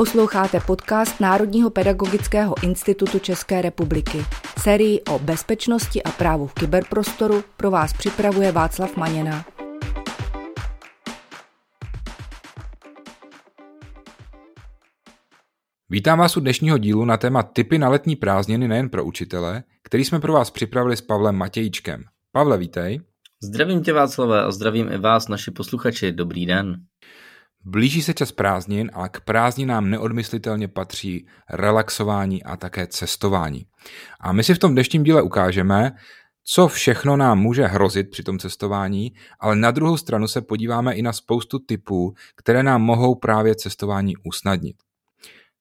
Posloucháte podcast Národního pedagogického institutu České republiky. Sérii o bezpečnosti a právu v kyberprostoru pro vás připravuje Václav Maněna. Vítám vás u dnešního dílu na téma typy na letní prázdniny nejen pro učitele, který jsme pro vás připravili s Pavlem Matějíčkem. Pavle, vítej. Zdravím tě Václave a zdravím i vás, naši posluchači. Dobrý den. Blíží se čas prázdnin a k prázdninám neodmyslitelně patří relaxování a také cestování. A my si v tom dnešním díle ukážeme, co všechno nám může hrozit při tom cestování, ale na druhou stranu se podíváme i na spoustu typů, které nám mohou právě cestování usnadnit.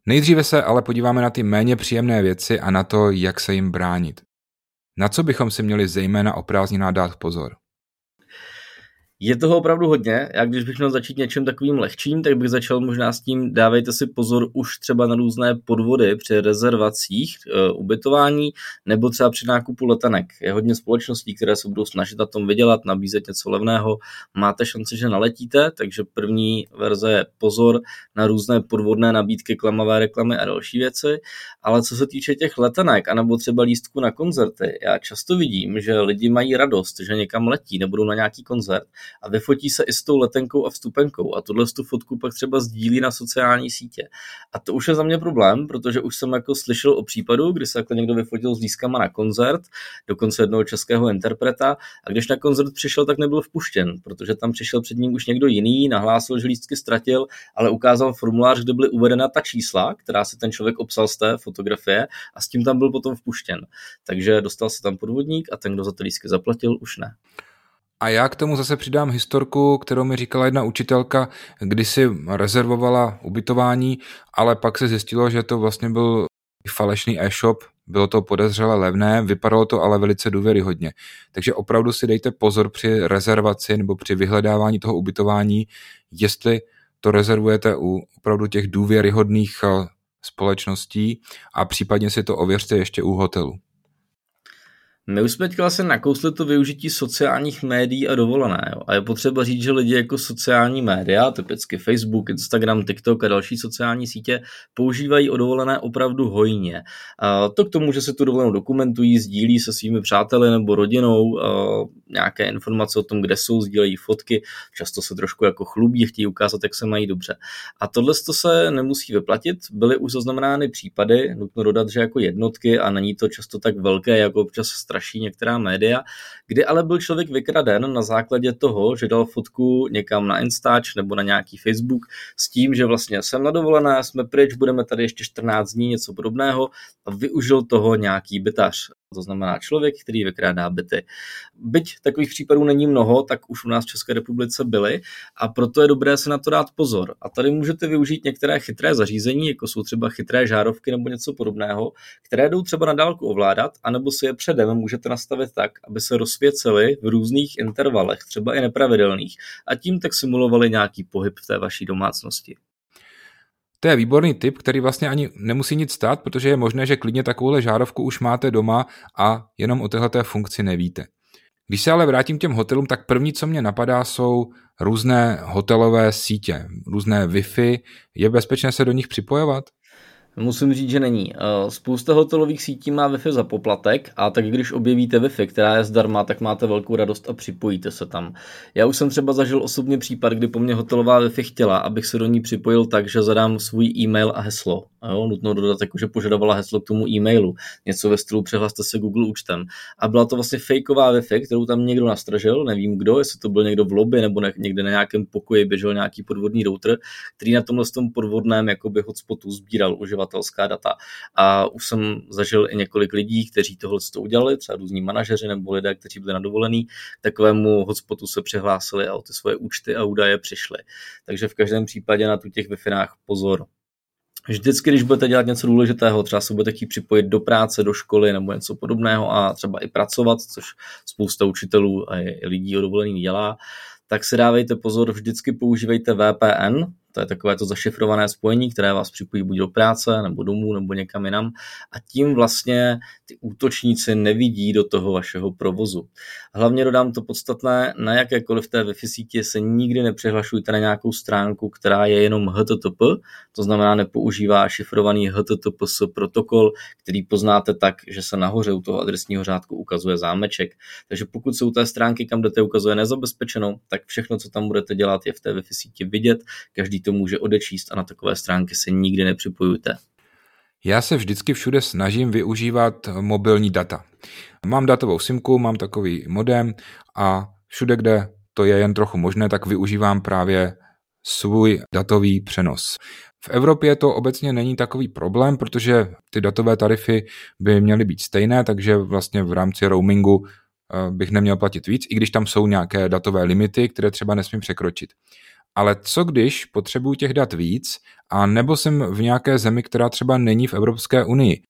Nejdříve se ale podíváme na ty méně příjemné věci a na to, jak se jim bránit. Na co bychom si měli zejména o prázdninách dát pozor? Je toho opravdu hodně. Já když bych měl začít něčím takovým lehčím, tak bych začal možná s tím, dávejte si pozor už třeba na různé podvody při rezervacích e, ubytování nebo třeba při nákupu letenek. Je hodně společností, které se budou snažit na tom vydělat, nabízet něco levného. Máte šanci, že naletíte, takže první verze je pozor na různé podvodné nabídky, klamavé reklamy a další věci. Ale co se týče těch letenek, anebo třeba lístku na koncerty, já často vidím, že lidi mají radost, že někam letí, nebudou na nějaký koncert a vyfotí se i s tou letenkou a vstupenkou a tuhle tu fotku pak třeba sdílí na sociální sítě. A to už je za mě problém, protože už jsem jako slyšel o případu, kdy se jako někdo vyfotil s lískama na koncert, dokonce jednoho českého interpreta a když na koncert přišel, tak nebyl vpuštěn, protože tam přišel před ním už někdo jiný, nahlásil, že lístky ztratil, ale ukázal formulář, kde byly uvedena ta čísla, která se ten člověk obsal z té fotografie a s tím tam byl potom vpuštěn. Takže dostal se tam podvodník a ten, kdo za ty lístky zaplatil, už ne. A já k tomu zase přidám historku, kterou mi říkala jedna učitelka, kdy si rezervovala ubytování, ale pak se zjistilo, že to vlastně byl falešný e-shop, bylo to podezřele levné, vypadalo to ale velice důvěryhodně. Takže opravdu si dejte pozor při rezervaci nebo při vyhledávání toho ubytování, jestli to rezervujete u opravdu těch důvěryhodných eh, společností a případně si to ověřte ještě u hotelu. My už jsme vlastně nakousli to využití sociálních médií a dovolené. Jo. A je potřeba říct, že lidi jako sociální média, typicky Facebook, Instagram, TikTok a další sociální sítě, používají o dovolené opravdu hojně. A to k tomu, že se tu dovolenou dokumentují, sdílí se svými přáteli nebo rodinou nějaké informace o tom, kde jsou, sdílejí fotky, často se trošku jako chlubí, chtějí ukázat, jak se mají dobře. A tohle to se nemusí vyplatit. Byly už zaznamenány případy, nutno dodat, že jako jednotky a není to často tak velké, jako občas strašně straší některá média, kdy ale byl člověk vykraden na základě toho, že dal fotku někam na Instač nebo na nějaký Facebook s tím, že vlastně jsem na dovolené, jsme pryč, budeme tady ještě 14 dní, něco podobného a využil toho nějaký bytař to znamená člověk, který vykrádá byty. Byť takových případů není mnoho, tak už u nás v České republice byly a proto je dobré se na to dát pozor. A tady můžete využít některé chytré zařízení, jako jsou třeba chytré žárovky nebo něco podobného, které jdou třeba na dálku ovládat, anebo si je předem můžete nastavit tak, aby se rozsvěcely v různých intervalech, třeba i nepravidelných, a tím tak simulovali nějaký pohyb v té vaší domácnosti. To je výborný tip, který vlastně ani nemusí nic stát, protože je možné, že klidně takovouhle žárovku už máte doma a jenom o této funkci nevíte. Když se ale vrátím k těm hotelům, tak první, co mě napadá, jsou různé hotelové sítě, různé Wi-Fi. Je bezpečné se do nich připojovat? Musím říct, že není. Eh, spousta hotelových sítí má Wi-Fi za poplatek a tak když objevíte Wi-Fi, která je zdarma, tak máte velkou radost a připojíte se tam. Já už jsem třeba zažil osobně případ, kdy po mně hotelová Wi-Fi chtěla, abych se do ní připojil tak, že zadám svůj e-mail a heslo. Jo, nutno dodat, jako, že požadovala heslo k tomu e-mailu. Něco ve stylu přehlaste se Google účtem. A byla to vlastně fakeová Wi-Fi, kterou tam někdo nastražil, nevím kdo, jestli to byl někdo v lobby nebo ne, někde na nějakém pokoji běžel nějaký podvodný router, který na tomhle tom podvodném jakoby hotspotu sbíral uživatelská data. A už jsem zažil i několik lidí, kteří tohle to udělali, třeba různí manažeři nebo lidé, kteří byli na dovolený, takovému hotspotu se přihlásili a o ty svoje účty a údaje přišli. Takže v každém případě na tu těch wi pozor. Vždycky, když budete dělat něco důležitého, třeba se budete chtít připojit do práce, do školy nebo něco podobného a třeba i pracovat, což spousta učitelů a lidí o dovolení dělá, tak si dávejte pozor, vždycky používejte VPN, To je takové to zašifrované spojení, které vás připojí buď do práce, nebo domů, nebo někam jinam. A tím vlastně ty útočníci nevidí do toho vašeho provozu. Hlavně dodám to podstatné, na jakékoliv té Wi-Fi sítě se nikdy nepřihlašujte na nějakou stránku, která je jenom HTTP, to znamená nepoužívá šifrovaný HTTPS protokol, který poznáte tak, že se nahoře u toho adresního řádku ukazuje zámeček. Takže pokud jsou té stránky, kam jdete, ukazuje nezabezpečeno, tak všechno, co tam budete dělat, je v té Wi-Fi síti vidět, každý to může odečíst a na takové stránky se nikdy nepřipojujte. Já se vždycky všude snažím využívat mobilní data. Mám datovou simku, mám takový modem a všude, kde to je jen trochu možné, tak využívám právě svůj datový přenos. V Evropě to obecně není takový problém, protože ty datové tarify by měly být stejné, takže vlastně v rámci roamingu eh, bych neměl platit víc, i když tam jsou nějaké datové limity, které třeba nesmím překročit. Ale co když potřebuji těch dat víc a nebo jsem v nějaké zemi, která třeba není v Evropské unii?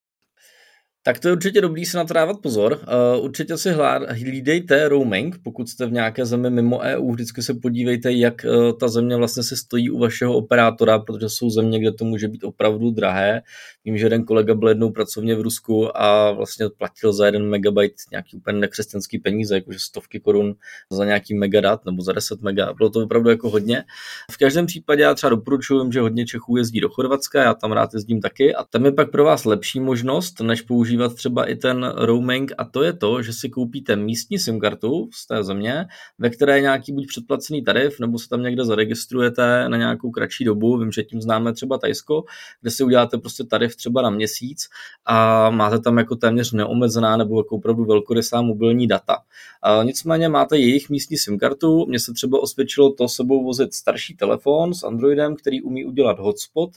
Tak to je určitě dobrý se na to dávat pozor. Uh, určitě si hlídejte roaming, pokud jste v nějaké zemi mimo EU, vždycky se podívejte, jak uh, ta země vlastně se stojí u vašeho operátora, protože jsou země, kde to může být opravdu drahé. Vím, že jeden kolega byl jednou pracovně v Rusku a vlastně platil za jeden megabyte nějaký úplně nekřesťanský peníze, jakože stovky korun za nějaký megadat nebo za 10 mega. Bylo to opravdu jako hodně. V každém případě já třeba doporučuji, že hodně Čechů jezdí do Chorvatska, já tam rád jezdím taky a tam je pak pro vás lepší možnost, než použít používat třeba i ten roaming a to je to, že si koupíte místní SIM kartu z té země, ve které je nějaký buď předplacený tarif, nebo se tam někde zaregistrujete na nějakou kratší dobu, vím, že tím známe třeba Tajsko, kde si uděláte prostě tarif třeba na měsíc a máte tam jako téměř neomezená nebo jako opravdu velkorysá mobilní data. A nicméně máte jejich místní SIM kartu, mně se třeba osvědčilo to sebou vozit starší telefon s Androidem, který umí udělat hotspot.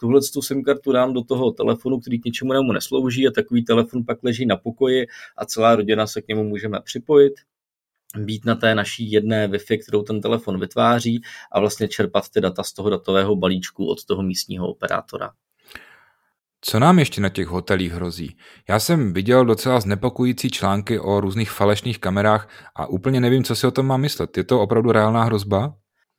Tuhle tu SIM kartu dám do toho telefonu, který k ničemu neslouží a takový telefon pak leží na pokoji a celá rodina se k němu můžeme připojit být na té naší jedné Wi-Fi, kterou ten telefon vytváří a vlastně čerpat ty data z toho datového balíčku od toho místního operátora. Co nám ještě na těch hotelích hrozí? Já jsem viděl docela znepokojící články o různých falešných kamerách a úplně nevím, co si o tom mám myslet. Je to opravdu reálná hrozba?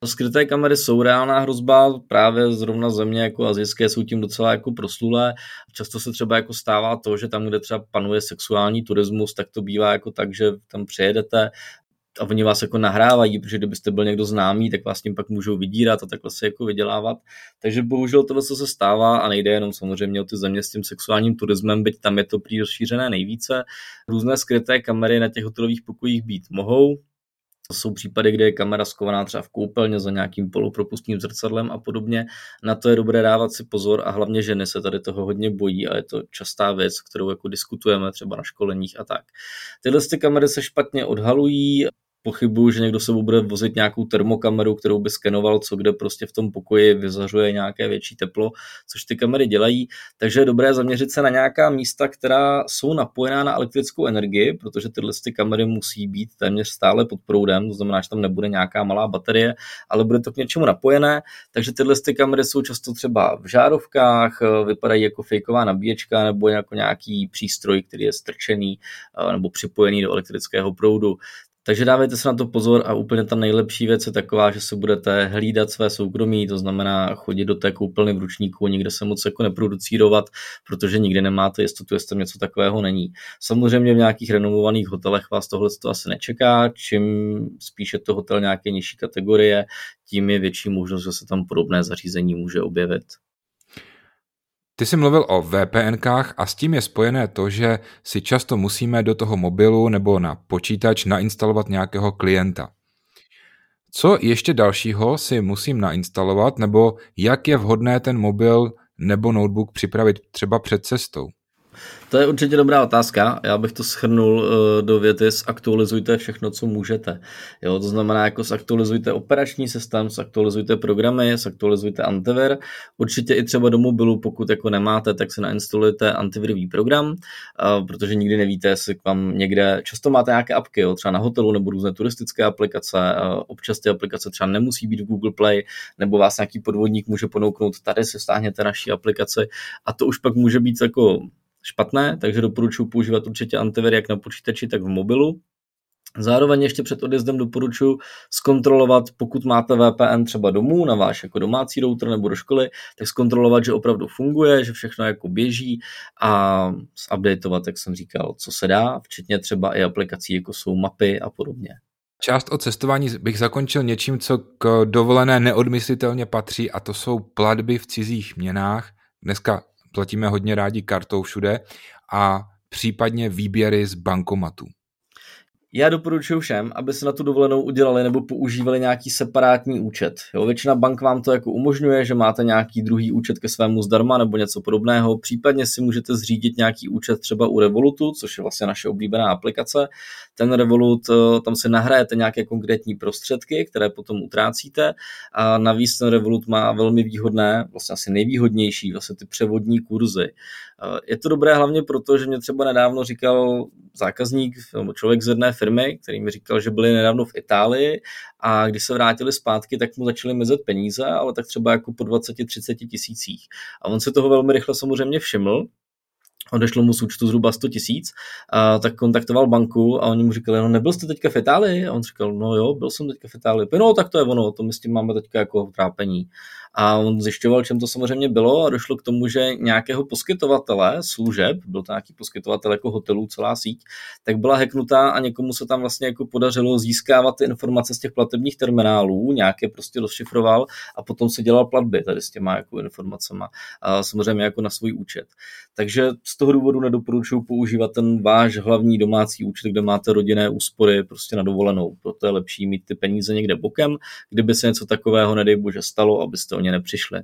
Skryté kamery jsou reálná hrozba, právě zrovna země jako azijské jsou tím docela jako proslulé. Často se třeba jako stává to, že tam, kde třeba panuje sexuální turismus, tak to bývá jako tak, že tam přijedete a oni vás jako nahrávají, protože kdybyste byl někdo známý, tak vás tím pak můžou vydírat a takhle se jako vydělávat. Takže bohužel tohle se stává a nejde jenom samozřejmě o ty země s tím sexuálním turismem, byť tam je to prý rozšířené nejvíce. Různé skryté kamery na těch hotelových pokojích být mohou, to jsou případy, kde je kamera skovaná třeba v koupelně za nějakým polopropustným zrcadlem a podobně. Na to je dobré dávat si pozor a hlavně ženy se tady toho hodně bojí a je to častá věc, kterou jako diskutujeme třeba na školeních a tak. Tyhle ty kamery se špatně odhalují, pochybuju, že někdo se bude vozit nějakou termokameru, kterou by skenoval, co kde prostě v tom pokoji vyzařuje nějaké větší teplo, což ty kamery dělají. Takže je dobré zaměřit se na nějaká místa, která jsou napojená na elektrickou energii, protože tyhle ty kamery musí být téměř stále pod proudem, to znamená, že tam nebude nějaká malá baterie, ale bude to k něčemu napojené. Takže tyhle ty kamery jsou často třeba v žárovkách, vypadají jako fejková nabíječka nebo jako nějaký přístroj, který je strčený eh, nebo připojený do elektrického proudu. Takže dávejte se na to pozor a úplně ta nejlepší věc je taková, že se budete hlídat své soukromí, to znamená chodit do té koupelny v ručníku, nikde se moc jako neproducírovat, protože nikdy nemáte jistotu, jestli tam něco takového není. Samozřejmě v nějakých renovovaných hotelech vás tohle to asi nečeká, čím spíše to hotel nějaké nižší kategorie, tím je větší možnost, že se tam podobné zařízení může objevit. Ty jsi mluvil o VPNkách a s tím je spojené to, že si často musíme do toho mobilu nebo na počítač nainstalovat nějakého klienta. Co ještě dalšího si musím nainstalovat nebo jak je vhodné ten mobil nebo notebook připravit třeba před cestou? To je určitě dobrá otázka. Já bych to schrnul eh, do věty, zaktualizujte všechno, co můžete. Jo, to znamená, jako zaktualizujte operační systém, zaktualizujte programy, zaktualizujte antivir. Určitě i třeba do mobilu, pokud jako nemáte, tak si nainstalujte antivirový program, eh, protože nikdy nevíte, jestli k vám někde, často máte nějaké apky, jo, třeba na hotelu nebo různé turistické aplikace, eh, občas ty aplikace třeba nemusí být v Google Play, nebo vás nějaký podvodník může ponouknout, tady si stáhněte naší aplikaci a to už pak může být jako špatné, takže doporučuji používat určitě antivir jak na počítači, tak v mobilu. Zároveň ještě před odjezdem doporučuji zkontrolovat, pokud máte VPN třeba domů na váš jako domácí router nebo do školy, tak zkontrolovat, že opravdu funguje, že všechno jako běží a updateovat, jak jsem říkal, co se dá, včetně třeba i aplikací, jako jsou mapy a podobně. Část o cestování bych zakončil něčím, co k dovolené neodmyslitelně patří a to jsou platby v cizích měnách. Dneska platíme hodně rádi kartou všude a případně výběry z bankomatu. Já doporučuji všem, aby se na tu dovolenou udělali nebo používali nějaký separátní účet. Jo, většina bank vám to jako umožňuje, že máte nějaký druhý účet ke svému zdarma nebo něco podobného. Případně si můžete zřídit nějaký účet třeba u Revolutu, což je vlastně naše oblíbená aplikace. Ten Revolut, eh, tam si nahrajete nějaké konkrétní prostředky, které potom utrácíte a navíc ten Revolut má velmi výhodné, vlastně asi nejvýhodnější, vlastně ty převodní kurzy. Eh, je to dobré hlavně proto, že mě třeba nedávno říkal zákazník, nebo člověk z jedné firmy, který mi říkal, že byli nedávno v Itálii a když se vrátili zpátky, tak mu začaly mizet peníze, ale tak třeba jako po 20-30 tisících. A on se toho velmi rychle samozřejmě všiml, odešlo mu z účtu zhruba 100 tisíc, tak kontaktoval banku a oni mu říkali, no nebyl jste teďka v Itálii? A on říkal, no jo, byl jsem teďka v Itálii. No tak to je ono, to my s tím máme teďka jako trápení a on zjišťoval, čem to samozřejmě bylo a došlo k tomu, že nějakého poskytovatele služeb, byl to nějaký poskytovatel jako hotelů, celá síť, tak byla heknutá a někomu se tam vlastně jako podařilo získávat ty informace z těch platebních terminálů, nějaké prostě rozšifroval a potom se dělal platby tady s těma jako informacemi a samozřejmě jako na svůj účet. Takže z toho důvodu nedoporučuji používat ten váš hlavní domácí účet, kde máte rodinné úspory prostě na dovolenou. Proto je lepší mít ty peníze někde bokem, kdyby se něco takového, nedej bože, stalo, abyste ně nepřišli.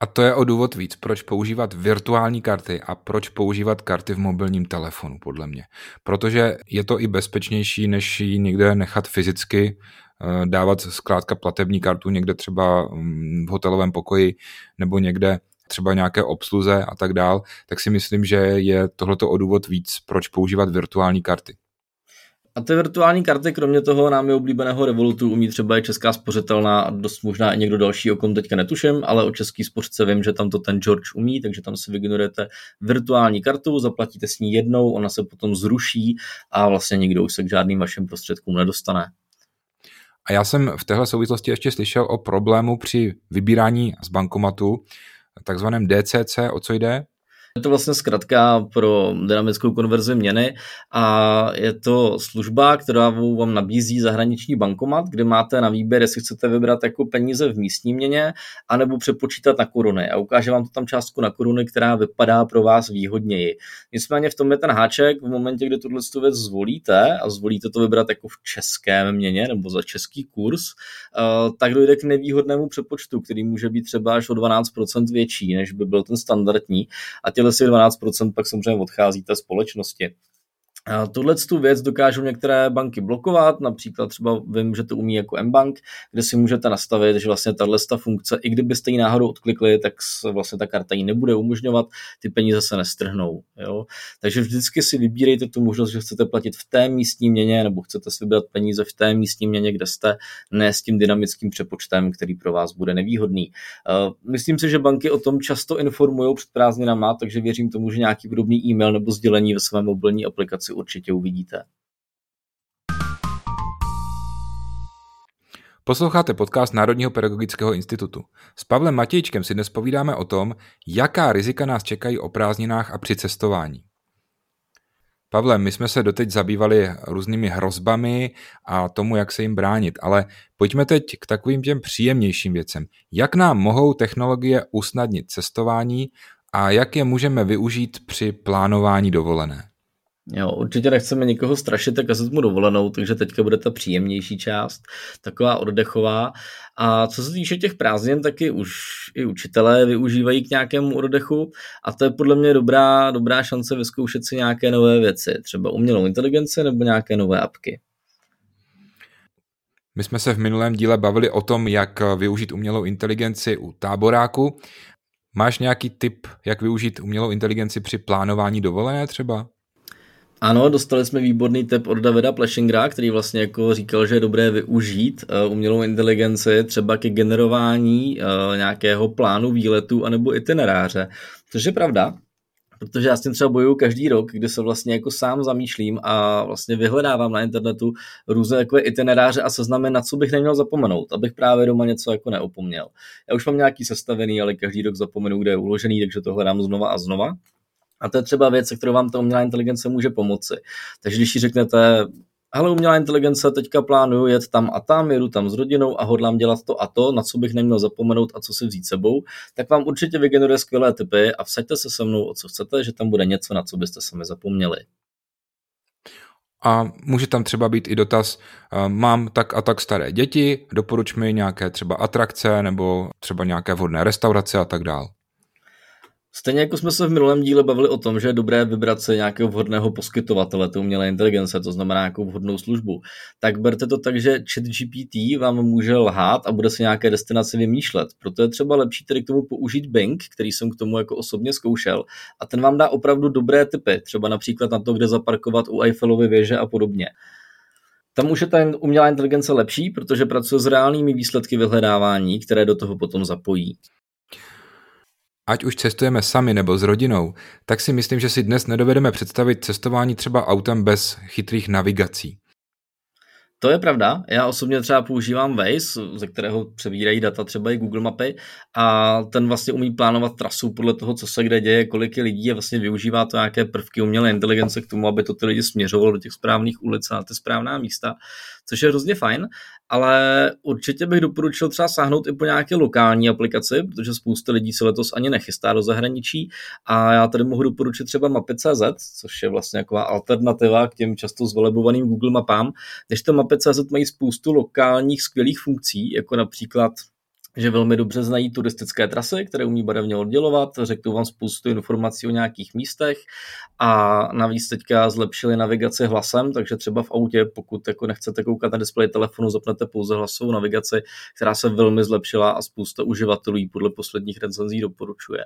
A to je o důvod víc, proč používat virtuální karty a proč používat karty v mobilním telefonu, podle mě. Protože je to i bezpečnější, než ji někde nechat fyzicky, eh, dávat zkrátka platební kartu někde třeba mm, v hotelovém pokoji nebo někde třeba nějaké obsluze a tak dál, tak si myslím, že je tohleto o důvod víc, proč používat virtuální karty. A ty virtuální karty, kromě toho námi oblíbeného Revolutu, umí třeba i česká spořitelná a dost možná i někdo další, o kom teďka netuším, ale o český spořce vím, že tam to ten George umí, takže tam si vygenerujete virtuální kartu, zaplatíte s ní jednou, ona se potom zruší a vlastně nikdo už se k žádným vašim prostředkům nedostane. A já jsem v téhle souvislosti ještě slyšel o problému při vybírání z bankomatu, takzvaném DCC, o co jde? Je to vlastně zkratka pro dynamickou konverzi měny a je to služba, která vám nabízí zahraniční bankomat, kde máte na výběr, jestli chcete vybrat jako peníze v místní měně, anebo přepočítat na koruny. A ukáže vám to tam částku na koruny, která vypadá pro vás výhodněji. Nicméně v tom je ten háček, v momentě, kdy tuhle věc zvolíte a zvolíte to vybrat jako v českém měně nebo za český kurz, eh, tak dojde k nevýhodnému přepočtu, který může být třeba až o 12% větší, než by byl ten standardní. A těle si 12% pak samozřejmě odchází té společnosti. Tuhle tu věc dokážou některé banky blokovat, například třeba vím, že to umí jako mBank, kde si můžete nastavit, že vlastně tahle funkce, i kdybyste ji náhodou odklikli, tak vlastně ta karta ji nebude umožňovat, ty peníze se nestrhnou. Jo? Takže vždycky si vybírejte tu možnost, že chcete platit v té místní měně nebo chcete si vybrat peníze v té místní měně, kde jste, ne s tím dynamickým přepočtem, který pro vás bude nevýhodný. Myslím si, že banky o tom často informují před prázdninama, takže věřím tomu, že nějaký podobný e-mail nebo sdělení ve své mobilní aplikaci určitě uvidíte. Posloucháte podcast Národního pedagogického institutu. S Pavlem Matějčkem si dnes povídáme o tom, jaká rizika nás čekají o prázdninách a při cestování. Pavle, my jsme se doteď zabývali různými hrozbami a tomu, jak se jim bránit, ale pojďme teď k takovým těm příjemnějším věcem. Jak nám mohou technologie usnadnit cestování a jak je můžeme využít při plánování dovolené? Jo, určitě nechceme nikoho strašit, tak mu dovolenou, takže teďka bude ta příjemnější část, taková oddechová. A co se týče těch prázdnin, taky už i učitelé využívají k nějakému oddechu a to je podle mě dobrá, dobrá šance vyzkoušet si nějaké nové věci, třeba umělou inteligenci nebo nějaké nové apky. My jsme se v minulém díle bavili o tom, jak využít umělou inteligenci u táboráku. Máš nějaký tip, jak využít umělou inteligenci při plánování dovolené třeba? Ano, dostali jsme výborný tip od Davida Plešingra, který vlastně jako říkal, že je dobré využít uh, umělou inteligenci třeba ke generování uh, nějakého plánu výletu anebo itineráře. Což je pravda, protože já s tím třeba bojuju každý rok, kdy se vlastně jako sám zamýšlím a vlastně vyhledávám na internetu různé takové itineráře a seznamy, na co bych neměl zapomenout, abych právě doma něco jako neopomněl. Já už mám nějaký sestavený, ale každý rok zapomenu, kde je uložený, takže to hledám znova a znova. A to je třeba věc, se kterou vám ta umělá inteligence může pomoci. Takže když ji řeknete, hele, umělá inteligence, teďka plánuju jet tam a tam, jedu tam s rodinou a hodlám dělat to a to, na co bych neměl zapomenout a co si vzít sebou, tak vám určitě vygeneruje skvělé typy a vsaďte se se mnou o co chcete, že tam bude něco, na co byste sami zapomněli. A může tam třeba být i dotaz, mám tak a tak staré děti, doporuč mi nějaké třeba atrakce nebo třeba nějaké vhodné restaurace a tak dále. Stejně jako jsme se v minulém díle bavili o tom, že je dobré vybrat se nějakého vhodného poskytovatele té umělé inteligence, to znamená nějakou vhodnou službu, tak berte to tak, že ChatGPT vám může lhát a bude se nějaké destinace vymýšlet. Proto je třeba lepší tedy k tomu použít Bing, který jsem k tomu jako osobně zkoušel, a ten vám dá opravdu dobré typy, třeba například na to, kde zaparkovat u Eiffelovy věže a podobně. Tam už je ta umělá inteligence lepší, protože pracuje s reálnými výsledky vyhledávání, které do toho potom zapojí. Ať už cestujeme sami nebo s rodinou, tak si myslím, že si dnes nedovedeme představit cestování třeba autem bez chytrých navigací. To je pravda. Já osobně třeba používám Waze, ze kterého přebírají data třeba i Google mapy a ten vlastně umí plánovat trasu podle toho, co se kde děje, kolik je lidí a vlastně využívá to nějaké prvky umělé inteligence k tomu, aby to ty lidi směřovalo do těch správných ulic a na ty správná místa, což je hrozně fajn ale určitě bych doporučil třeba sáhnout i po nějaké lokální aplikaci, protože spousta lidí se letos ani nechystá do zahraničí. A já tady mohu doporučit třeba mapy.cz, což je vlastně taková alternativa k těm často zvelebovaným Google mapám, než to mapy.cz mají spoustu lokálních skvělých funkcí, jako například že velmi dobře znají turistické trasy, které umí barevně oddělovat, řeknou vám spoustu informací o nějakých místech a navíc teďka zlepšili navigaci hlasem, takže třeba v autě, pokud jako nechcete koukat na displej telefonu, zapnete pouze hlasovou navigaci, která se velmi zlepšila a spousta uživatelů ji podle posledních recenzí doporučuje.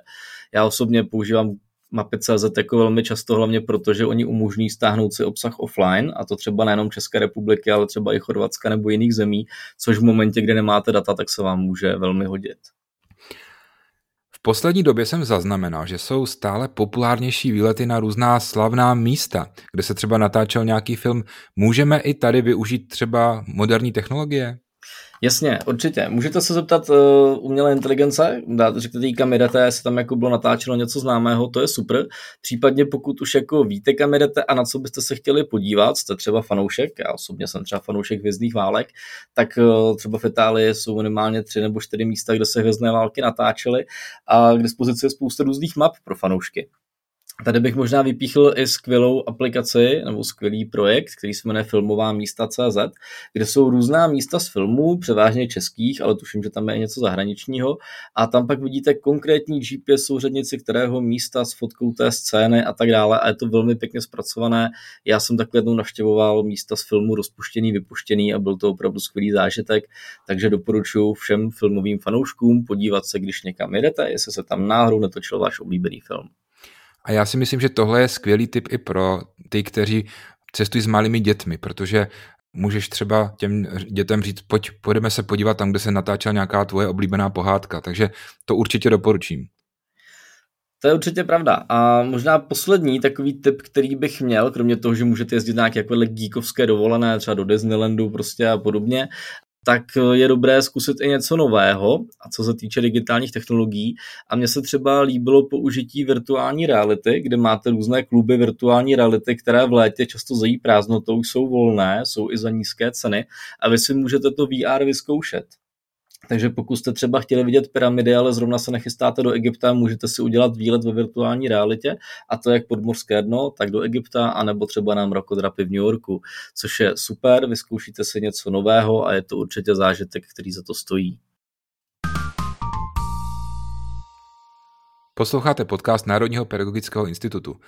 Já osobně používám mapy.cz jako velmi často, hlavně proto, že oni umožní stáhnout si obsah offline, a to třeba nejenom České republiky, ale třeba i Chorvatska nebo jiných zemí, což v momentě, kdy nemáte data, tak se vám může velmi hodit. V poslední době jsem zaznamenal, že jsou stále populárnější výlety na různá slavná místa, kde se třeba natáčel nějaký film. Můžeme i tady využít třeba moderní technologie? Jasně, určitě. Můžete se zeptat uh, umělé inteligence, řekněte jí, kam jdete, jestli tam jako bylo natáčeno něco známého, to je super. Případně pokud už jako víte, kam jdete a na co byste se chtěli podívat, jste třeba fanoušek, já osobně jsem třeba fanoušek hvězdných válek, tak uh, třeba v Itálii jsou minimálně tři nebo čtyři místa, kde se hvězdné války natáčely a k dispozici je spousta různých map pro fanoušky. Tady bych možná vypíchl i skvělou aplikaci nebo skvělý projekt, který se jmenuje Filmová místa CZ, kde jsou různá místa z filmů, převážně českých, ale tuším, že tam je něco zahraničního. A tam pak vidíte konkrétní GPS souřadnici, kterého místa s fotkou té scény a tak dále. A je to velmi pěkně zpracované. Já jsem takhle jednou navštěvoval místa z filmu Rozpuštěný, vypuštěný a byl to opravdu skvělý zážitek. Takže doporučuji všem filmovým fanouškům podívat se, když někam jedete, jestli se tam náhodou netočil váš oblíbený film. A já si myslím, že tohle je skvělý tip i pro ty, kteří cestují s malými dětmi, protože můžeš třeba těm dětem říct, pojď, půjdeme se podívat tam, kde se natáčela nějaká tvoje oblíbená pohádka, takže to určitě doporučím. To je určitě pravda. A možná poslední takový tip, který bych měl, kromě toho, že můžete jezdit nějaké jako geekovské dovolené, třeba do Disneylandu prostě a podobně, tak eh, je dobré zkusit i něco nového, a co se týče digitálních technologií. A mně se třeba líbilo použití virtuální reality, kde máte různé kluby virtuální reality, které v létě často zají prázdnotou, jsou volné, jsou i za nízké ceny a vy si můžete to VR vyzkoušet. Takže pokud jste třeba chtěli vidět pyramidy, ale zrovna se nechystáte do Egypta, můžete si udělat výlet ve virtuální realitě, a to jak podmorské dno, tak do Egypta, anebo třeba na mrakodrapy v New Yorku, což je super, vyzkoušíte si něco nového a je to určitě zážitek, který za to stojí. Posloucháte podcast Národního pedagogického institutu.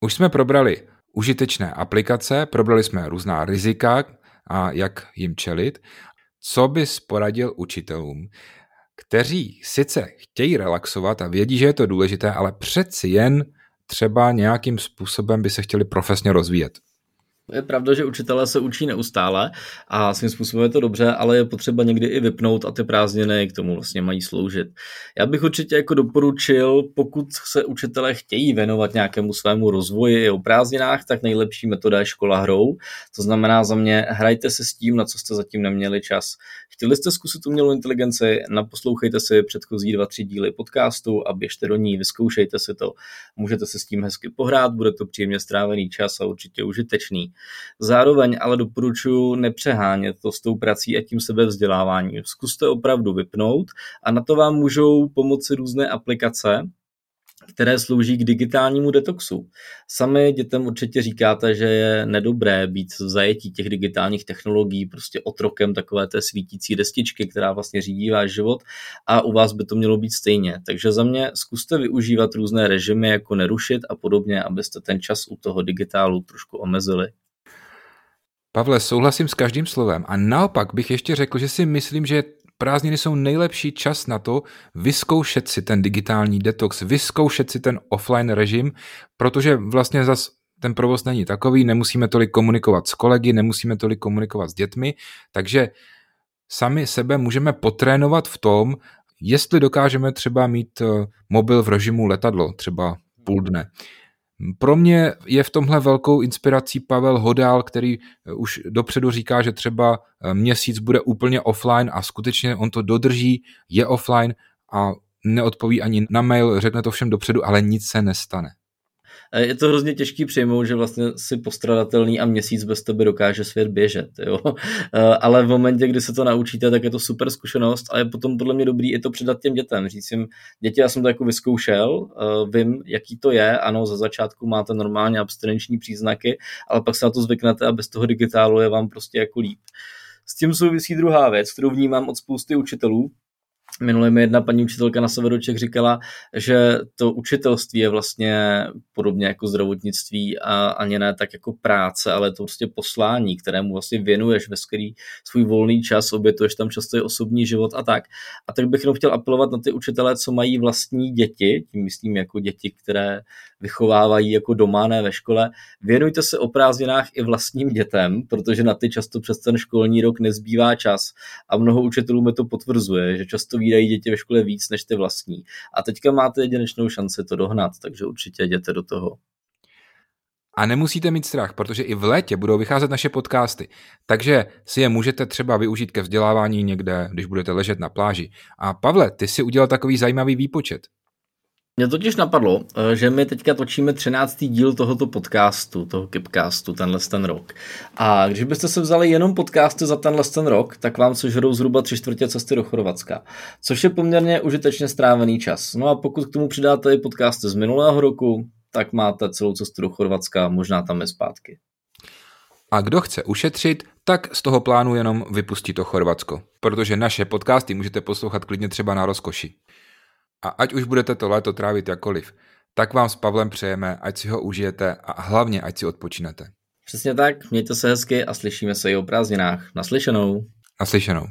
Už jsme probrali užitečné aplikace, probrali jsme různá rizika a jak jim čelit co bys poradil učitelům, kteří sice chtějí relaxovat a vědí, že je to důležité, ale přeci jen třeba nějakým způsobem by se chtěli profesně rozvíjet? Je pravda, že učitelé se učí neustále a svým způsobem je to dobře, ale je potřeba někdy i vypnout a ty prázdniny k tomu vlastně mají sloužit. Já bych určitě jako doporučil, pokud se učitelé chtějí věnovat nějakému svému rozvoji o prázdninách, tak nejlepší metoda je škola hrou. To znamená za mě, hrajte se s tím, na co jste zatím neměli čas. Chtěli jste zkusit umělou inteligenci, naposlouchejte si předchozí dva, tři díly podcastu a běžte do ní, vyzkoušejte si to. Můžete se s tím hezky pohrát, bude to příjemně strávený čas a určitě užitečný. Zároveň ale doporučuji nepřehánět to s tou prací a tím sebevzděláváním. Zkuste opravdu vypnout a na to vám můžou pomoci různé aplikace, které slouží k digitálnímu detoxu. Sami dětem určitě říkáte, že je nedobré být v zajetí těch digitálních technologií, prostě otrokem takové té svítící destičky, která vlastně řídí váš život a u vás by to mělo být stejně. Takže za mě zkuste využívat různé režimy, jako nerušit a podobně, abyste ten čas u toho digitálu trošku omezili. Pavle, souhlasím s každým slovem a naopak bych ještě řekl, že si myslím, že prázdniny jsou nejlepší čas na to vyzkoušet si ten digitální detox, vyzkoušet si ten offline režim, protože vlastně zas ten provoz není takový, nemusíme tolik komunikovat s kolegy, nemusíme tolik komunikovat s dětmi, takže sami sebe můžeme potrénovat v tom, jestli dokážeme třeba mít eh, mobil v režimu letadlo, třeba půl dne. Pro mě je v tomhle velkou inspirací Pavel Hodál, který eh, už dopředu říká, že třeba eh, měsíc bude úplně offline a skutečně on to dodrží, je offline a neodpoví ani na mail, řekne to všem dopředu, ale nic se nestane je to hrozně těžký přijmout, že vlastně si postradatelný a měsíc bez tebe dokáže svět běžet. Jo? Eh, ale v momentě, kdy se to naučíte, tak je to super zkušenost a je potom podle mě dobrý i to předat těm dětem. Říct jim, děti, já jsem to jako vyzkoušel, eh, vím, jaký to je, ano, za začátku máte normálně abstinenční příznaky, ale pak se na to zvyknete a bez toho digitálu je vám prostě jako líp. S tím souvisí druhá věc, kterou vnímám od spousty učitelů, Minule mi jedna paní učitelka na severu Čech říkala, že to učitelství je vlastně podobně jako zdravotnictví a ani ne tak jako práce, ale to prostě poslání, kterému vlastně věnuješ veškerý svůj volný čas, obětuješ tam často i osobní život a tak. A tak bych jenom chtěl apelovat na ty učitele, co mají vlastní děti, tím myslím jako děti, které vychovávají jako doma, ne ve škole. Věnujte se o prázdninách i vlastním dětem, protože na ty často přes ten školní rok nezbývá čas a mnoho učitelů mi to potvrzuje, že často výdají děti ve škole víc než ty vlastní. A teďka máte jedinečnou šanci to dohnat, takže určitě jděte do toho. A nemusíte mít strach, protože i v létě budou vycházet naše podcasty. Takže si je můžete třeba využít ke vzdělávání někde, když budete ležet na pláži. A Pavle, ty si udělal takový zajímavý výpočet. Mě totiž napadlo, eh, že my teďka točíme 13. díl tohoto podcastu, toho Kipcastu, tenhle ten rok. A když byste se vzali jenom podcasty za tenhle ten rok, tak vám sežerou zhruba tři čtvrtě cesty do Chorvatska, což je poměrně užitečně strávený čas. No a pokud k tomu přidáte i podcasty z minulého roku, tak máte celou cestu do Chorvatska, možná tam je zpátky. A kdo chce ušetřit, tak z toho plánu jenom vypustí to Chorvatsko, protože naše podcasty můžete poslouchat klidně třeba na rozkoši. A ať už budete to léto trávit jakoliv, tak vám s Pavlem přejeme, ať si ho užijete a hlavně ať si odpočinete. Přesně tak, mějte se hezky a slyšíme se i o prázdninách. Naslyšenou. Naslyšenou.